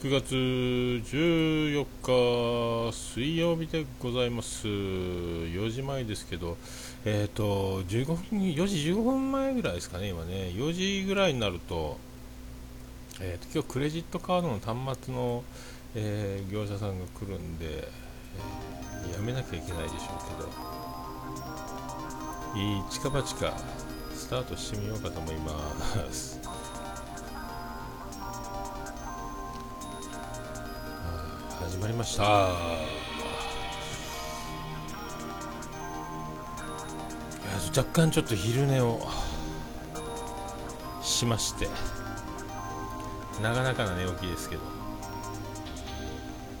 9月14日水曜日でございます。4時前ですけどえ、ー、と15分4時15分前ぐらいですかね今ね。4時ぐらいになると,、えーと、今日クレジットカードの端末の、えー、業者さんが来るんで、えー、やめなきゃいけないでしょうけどいい近場近スタートしてみようかと思います。始まりました。若干ちょっと昼寝をしましてなかなかな寝起きですけど。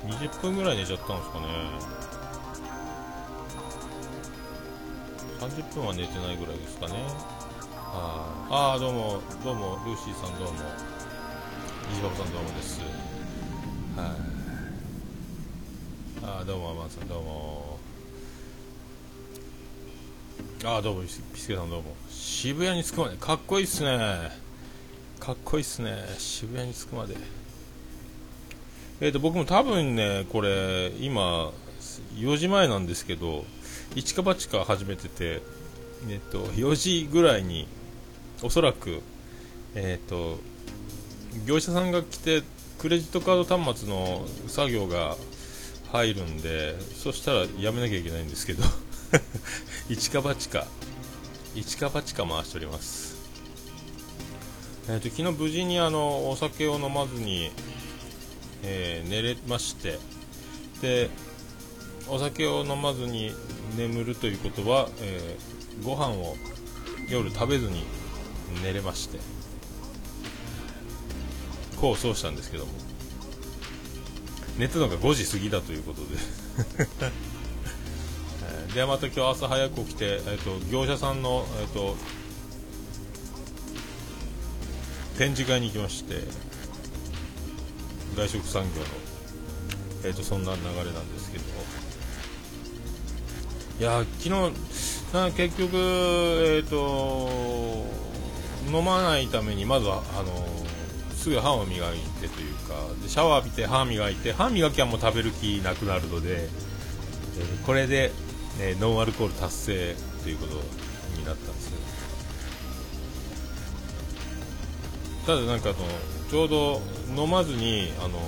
20分ぐらい寝ちゃったんですかね。30分は寝てないぐらいですかね。ああどうもどうもルーシーさんどうも西馬さんどうもです。はい。あどうもアマンさんどうも。あどうもピスケさんどうも。渋谷に着くまで。かっこいいっすね。かっこいいっすね。渋谷に着くまで。えっ、ー、と僕も多分ねこれ今4時前なんですけど一か八か始めててえっ、ー、と4時ぐらいにおそらくえっ、ー、と業者さんが来てクレジットカード端末の作業が入るんでそしたらやめなきゃいけないんですけど 一か八か一か八か回しております。えーと、昨日無事にあのお酒を飲まずに、えー、寝れましてでお酒を飲まずに眠るということは、えー、ご飯を夜食べずに寝れましてこうそうしたんですけども。寝たのが5時過ぎだということで。でまた今日朝早く起きて、えーと、業者さんの、えーと、展示会に行きまして外食産業の、えーと、そんな流れなんですけど。いや昨日な結局、えー、と飲まないためにまずはあのすぐ歯を磨いてというかシャワー浴びて歯磨いて歯磨きはもう食べる気なくなるので、えー、これで、えー、ノンアルコール達成ということになったんですただなんかあのちょうど飲まずにあの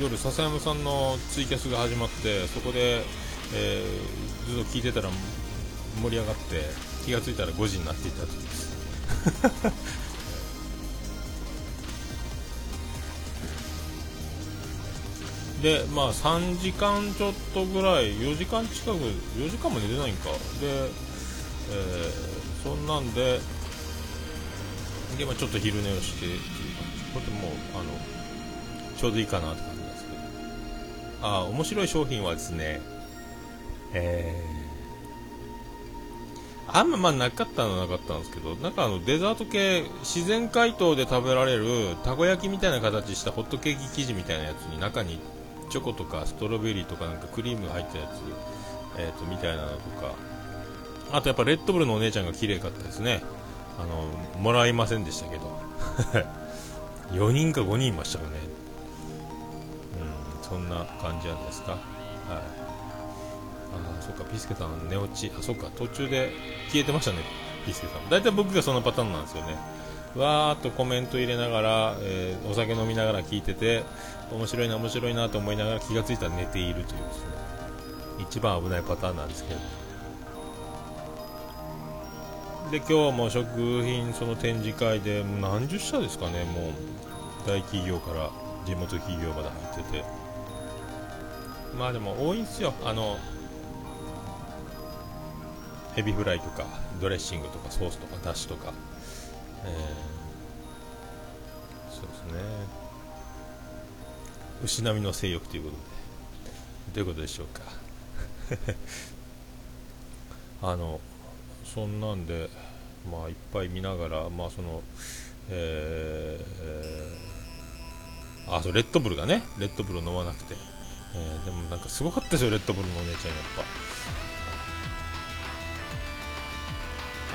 夜笹山さんのツイキャスが始まってそこで、えー、ずっと聞いてたら盛り上がって気が付いたら5時になっていたという。ですでまあ3時間ちょっとぐらい4時間近く4時間も寝てないんか。で、えー、そんなんでで、まあ、ちょっと昼寝をしてっていうこれでもうあのちょうどいいかなって感じなんですけど。ああ面白い商品はですねえー、あんままあなかったのはなかったんですけどなんかあのデザート系自然解凍で食べられるたこ焼きみたいな形したホットケーキ生地みたいなやつに中にチョコとかストロベリーとかなんかクリームが入ったやつ、えーと、みたいなのとか。あとやっぱレッドブルのお姉ちゃんが綺麗かったですね。あのもらいませんでしたけど。4人か5人いましたかね。うんそんな感じないですか？はい。あそっかピスケさん寝落ち。あそっか途中で消えてましたねピスケさん。大体僕がそのパターンなんですよね。わーっとコメント入れながら、えー、お酒飲みながら聞いてて面白いな面白いなと思いながら気が付いたら寝ているというですね一番危ないパターンなんですけど。で今日も食品その展示会で何十社ですかねもう大企業から地元企業まで入ってて。まあでも多いんですよ。あのエビフライとかドレッシングとかソースとかだしとか。えー、そうですね。牛並みの性欲ということで。どういうことでしょうか。あのそんなんでまあいっぱい見ながらまあそのえー、あそうレッドブルがねレッドブルを飲まなくて、えー、でもなんかすごかったですよレッドブルのお姉ちゃんやっぱ。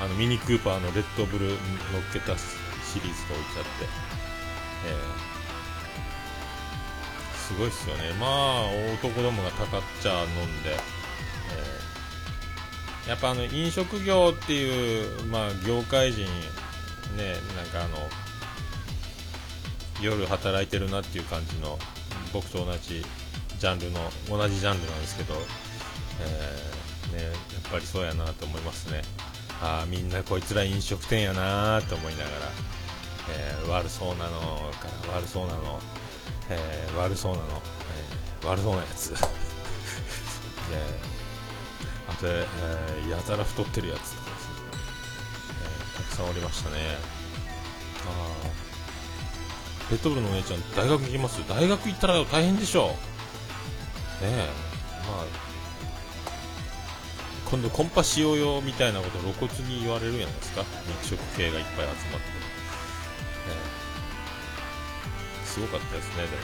あのミニクーパーのレッドブル乗っけたシリーズが置いてあって、えーすごいっすよね。まあ男どもがたかっちゃ飲んで、えー、やっぱあの飲食業っていうまあ業界人ねなんかあの夜働いてるなっていう感じの僕と同じジャンルの同じジャンルなんですけど、えー、ね、やっぱりそうやなと思いますね。ああみんなこいつら飲食店やなと思いながら、えー、悪そうなのから悪そうなの、えー、悪そうなの、え悪そうなやつ。であと、えやたら太ってるやつとかですね、えたくさんおりましたね。ああペットボールのお姉ちゃん大学行きます？大学行ったら大変でしょう。ねえまあ今度コンパしようよみたいなこと露骨に言われるじゃないですか？肉食系がいっぱい集まって、ね、すごかったですねでもね。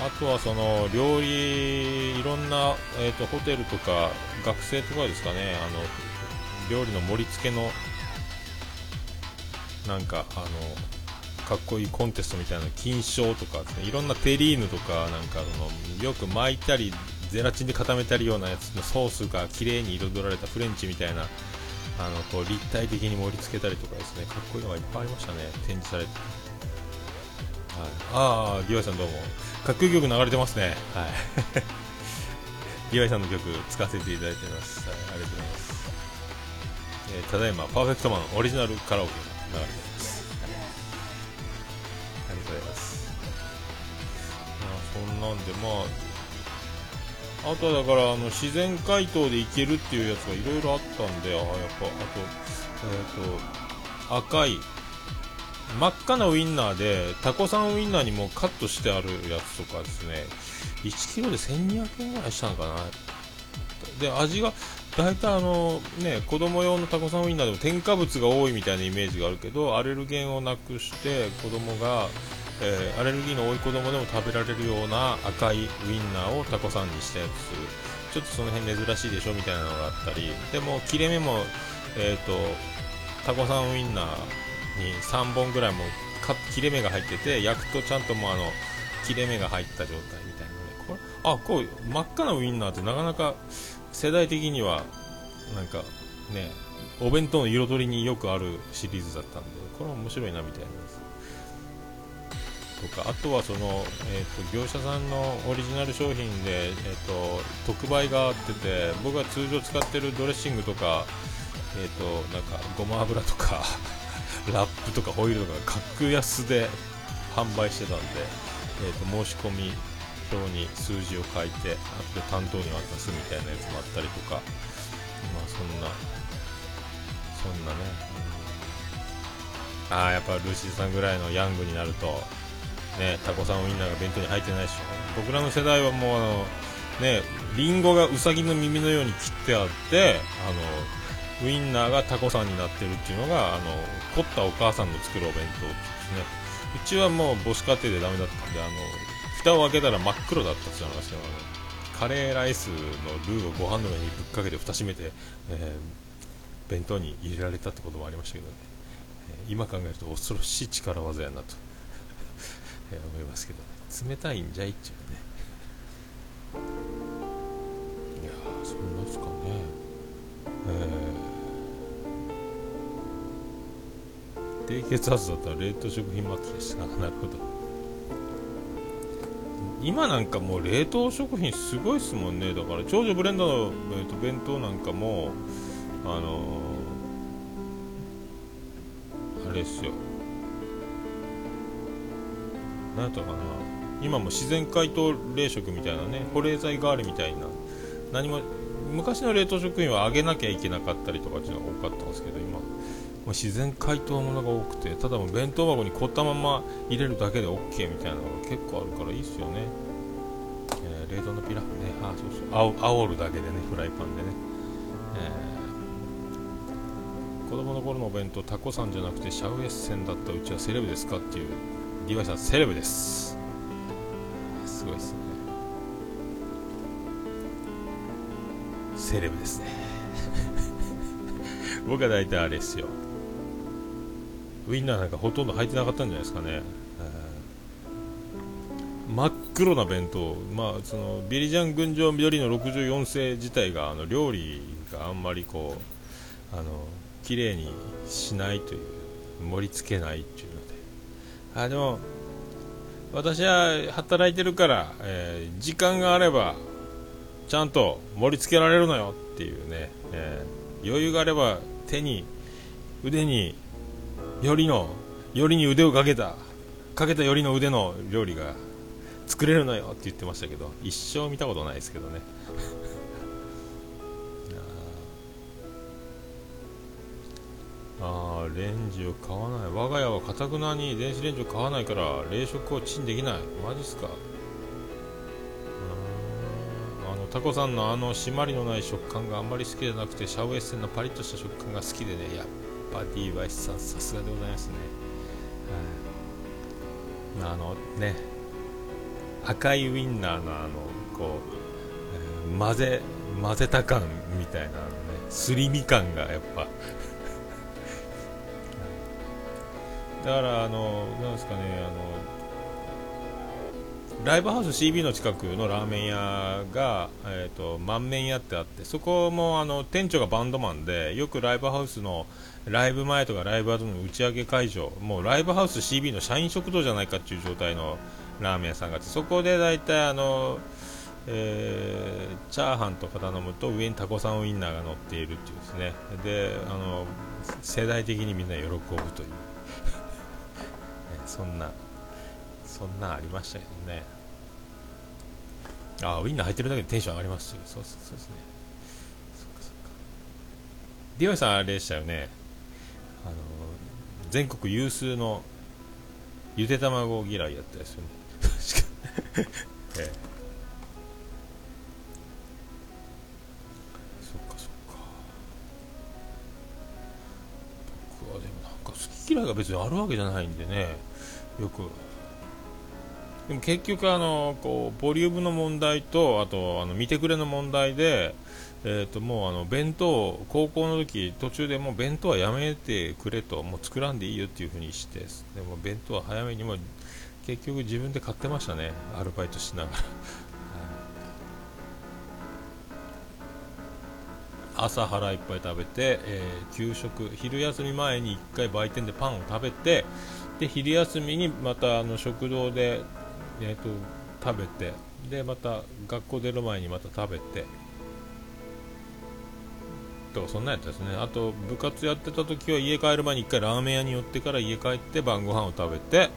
あとはその料理いろんな、えーと、ホテルとか学生とかですかね。あの料理の盛り付けのなんかあのかっこいいコンテストみたいな金賞とかですね。いろんなテリーヌとかなんかそのよく巻いたりゼラチンで固めたりようなやつのソースが綺麗に彩られたフレンチみたいなあのこう立体的に盛り付けたりとかですねかっこいいのがいっぱいありましたね展示されて、はい、ああディワイさんどうも。かっこいい曲流れてますね。はい。ディワイさんの曲使わせていただいてます、はい、ありがとうございます、えー、ただいまパーフェクトマンオリジナルカラオケが流れてます。そんなんでまああとはだからあの自然解凍でいけるっていうやつがいろいろあったんであやっぱあと,、えーと、赤い真っ赤なウインナーでタコさんウインナーにもカットしてあるやつとかですね。1kg で1200円ぐらいしたのかな。で味が大体あのね子供用のタコさんウインナーでも添加物が多いみたいなイメージがあるけどアレルゲンをなくして子供がえー、アレルギーの多い子供でも食べられるような赤いウインナーをタコさんにしたやつちょっとその辺珍しいでしょみたいなのがあったり。でも切れ目も、えーと、タコさんウインナーに3本ぐらいも切れ目が入ってて焼くとちゃんともうあの切れ目が入った状態みたいなので。これあこう真っ赤なウインナーってなかなか世代的にはなんかねお弁当の彩りによくあるシリーズだったんでこれは面白いなみたいな。とかあとはその、えーと、業者さんのオリジナル商品で、えーと、特売があってて僕が通常使ってるドレッシングとか、えーと、なんかごま油とか ラップとかホイールとか格安で販売してたんで、えー、と申し込み表に数字を書いて後で担当に渡すみたいなやつもあったりとかまあそんなそんなね、ああやっぱルーシーさんぐらいのヤングになるとね、タコさんウインナーが弁当に入ってないでしょ僕らの世代はもうあのねリンゴがウサギの耳のように切ってあってあのウインナーがタコさんになってるっていうのがあの凝ったお母さんの作るお弁当ですね。うちはもう母子家庭でダメだったんであの蓋を開けたら真っ黒だったっていう話はカレーライスのルーをご飯の上にぶっかけて蓋閉めて、えー、弁当に入れられたってこともありましたけどね、今考えると恐ろしい力技やなと。え思いますけど、冷たいんじゃいっちゅうね。いやそんなですかね。えー、低血圧だったら冷凍食品祭りでしたなるほど。今なんかもう冷凍食品すごいっすもんね。だから長女ブレンドの、えーと、弁当なんかもあのー、あれっすよ。何やったかな。今も自然解凍冷食みたいなね保冷剤代わりみたいな。何も昔の冷凍食品は揚げなきゃいけなかったりとかっていうのが多かったんですけど今。もう自然解凍ものが多くてただも弁当箱に凝ったまま入れるだけで OK みたいなのが結構あるからいいっすよね、えー、冷凍のピラフね。あそうそう。あおるだけでねフライパンでね、えー、子供の頃のお弁当タコさんじゃなくてシャウエッセンだったうちはセレブですかっていうリヴァイさんセレブです。すごいですね。セレブですね。僕は大体あれですよ。ウインナーなんかほとんど入ってなかったんじゃないですかね。真っ黒な弁当、まあ、そのビリジャン群青緑の64世自体があの料理があんまりこうあの綺麗にしないという盛り付けないっていうあでも私は働いてるから、えー、時間があればちゃんと盛り付けられるのよっていうね、えー、余裕があれば手に腕によりのよりに腕をかけたかけたよりの腕の料理が作れるのよって言ってましたけど一生見たことないですけどね。ああレンジを買わない。我が家はかたくなに電子レンジを買わないから冷食をチンできない。マジっすか？あのタコさんのあの締まりのない食感があんまり好きじゃなくてシャウエッセンのパリッとした食感が好きでね。やっぱ DY さんさすがでございますね、あのね。赤いウインナーのあのこう、えー、混ぜ混ぜた感みたいなね。すり身感がやっぱだからあのなんですかねあのライブハウス CB の近くのラーメン屋が、えーと、満面屋ってあってそこもあの店長がバンドマンでよくライブハウスのライブ前とかライブ後の打ち上げ会場もうライブハウス CB の社員食堂じゃないかっていう状態のラーメン屋さんがあってそこで大体あの、えー、チャーハンとか頼むと上にタコさんウインナーが乗っているっていうですね。であの世代的にみんな喜ぶという。そんなそんなありましたけどね。あウインナー入ってるだけでテンション上がりますし。そうそうそうですね。そっかそっか。ディオさんあれでしたよね。あの全国有数のゆで卵嫌いやったですよね。ええ。そっかそっか。僕はでもなんか好き嫌いが別にあるわけじゃないんでねよく。でも結局あのこうボリュームの問題とあとあの見てくれの問題で、えー、ともうあの弁当高校の時途中でもう弁当はやめてくれともう作らんでいいよっていう風にしてでも弁当は早めにも結局自分で買ってましたね。アルバイトしながら。朝腹いっぱい食べて、えー、給食昼休み前に1回売店でパンを食べてで昼休みにまたあの食堂で、えーと、食べてでまた学校出る前にまた食べて。とそんなやったですね。あと部活やってた時は家帰る前に1回ラーメン屋に寄ってから家帰って晩ご飯を食べて、えー、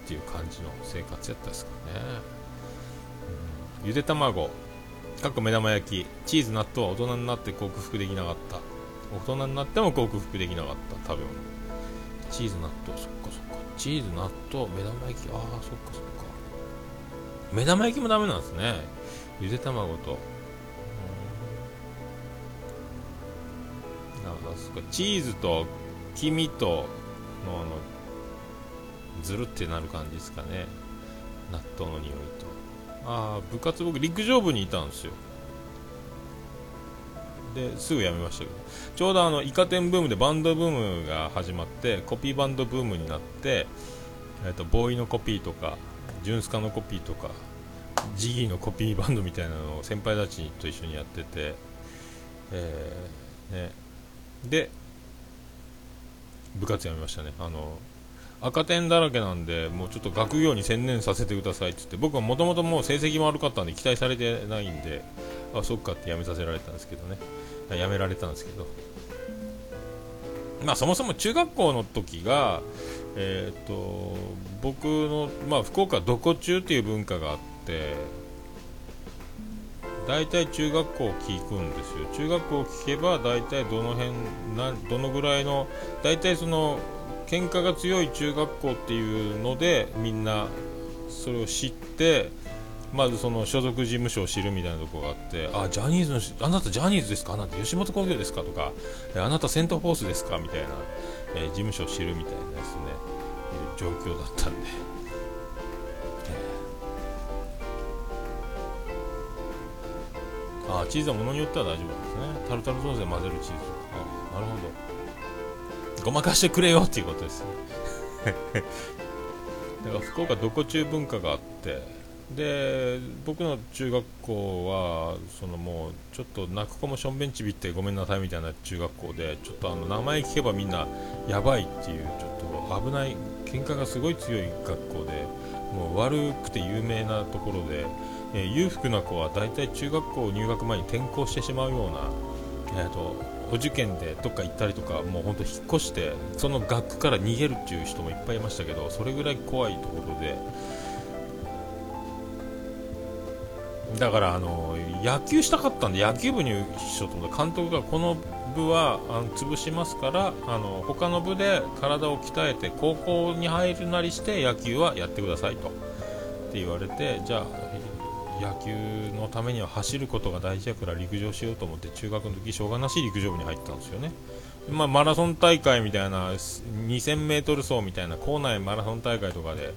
っていう感じの生活やったですかね、うん、ゆで卵。かっこ目玉焼きチーズ納豆は大人になって克服できなかった。大人になっても克服できなかった。食べ物チーズ納豆。そっかそっか。チーズ納豆目玉焼き。ああそっかそっか。目玉焼きもダメなんですね。ゆで卵と。あそっか。チーズと黄身とのあのずるってなる感じですかね。納豆の匂いと。ああ部活僕陸上部にいたんですよ。ですぐ辞めましたけど。ちょうどあのイカ天ブームでバンドブームが始まってコピーバンドブームになって、えーと、ボーイのコピーとかジュンスカのコピーとかジギーのコピーバンドみたいなのを先輩たちと一緒にやってて、えーね、で部活辞めましたね。あの赤点だらけなんでもうちょっと学業に専念させてくださいって言って僕はもともともう成績も悪かったんで期待されてないんであそっかって辞めさせられたんですけどね。辞められたんですけど。まあそもそも中学校の時がえ、ー、と僕のまあ福岡どこ中っていう文化があって大体中学校を聞くんですよ。中学校を聞けば大体どの辺などのぐらいの大体その喧嘩が強い中学校っていうのでみんなそれを知ってまずその所属事務所を知るみたいなところがあってあジャニーズのあなたジャニーズですか？あなた吉本興業ですか？とかあなたセントフォースですか？みたいな、えー、事務所を知るみたいなですね、状況だったんで、えー、あチーズはものによっては大丈夫ですね。タルタルソースで混ぜるチーズ。あなるほど。ごまかしてくれよっていうことです だから福岡どこ中文化があってで僕の中学校はそのもうちょっと泣く子もしょんべんちびってごめんなさいみたいな中学校でちょっとあの名前聞けばみんなやばいっていうちょっと危ない喧嘩がすごい強い学校でもう悪くて有名なところで、えー、裕福な子は大体中学校入学前に転校してしまうような、えーと、お受験でどっか行ったりとかもう本当引っ越してその学区から逃げるっていう人もいっぱいいましたけどそれぐらい怖いところで。だからあの野球したかったんで野球部にしようと思った監督がこの部はあの潰しますからあの他の部で体を鍛えて高校に入るなりして野球はやってくださいとって言われてじゃあ野球のためには走ることが大事やから陸上しようと思って中学の時しょうがなし陸上部に入ったんですよね、まあ、マラソン大会みたいな 2000m 走みたいな校内マラソン大会とかで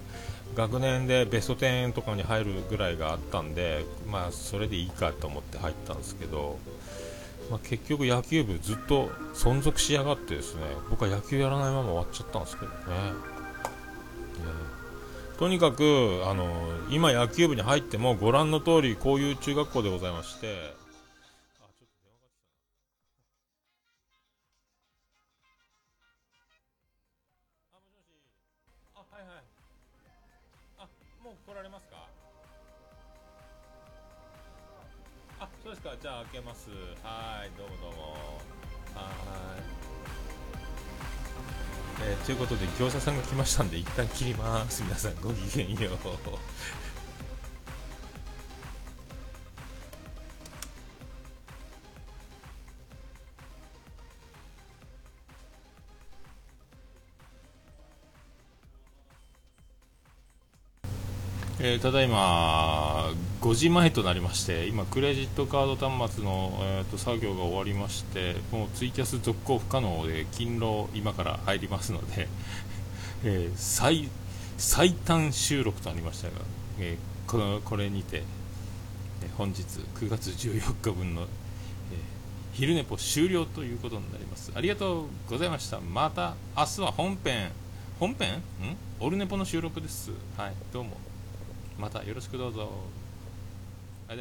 学年でベスト10とかに入るぐらいがあったんで、まあ、それでいいかと思って入ったんですけど、まあ、結局野球部ずっと存続しやがってですね。僕は野球やらないまま終わっちゃったんですけどね。ねとにかくあの今野球部に入ってもご覧の通りこういう中学校でございまして。来られますか？あそうですか。じゃあ開けます。はいどうもどうも。はい。えー、ということで業者さんが来ましたんで一旦切ります。皆さんごきげんよう。えー、ただいま5時前となりまして今クレジットカード端末の、えーと、作業が終わりましてもうツイキャス続行不可能で勤労今から入りますので、えー、最最短収録となりましたが、えー、このこれにて、え、本日9月14日分の、えー、昼寝ぽ終了ということになります。ありがとうございました。また明日は本編。本編？ん？オルネポの収録です。はいどうも。またよろしくどうぞ。あ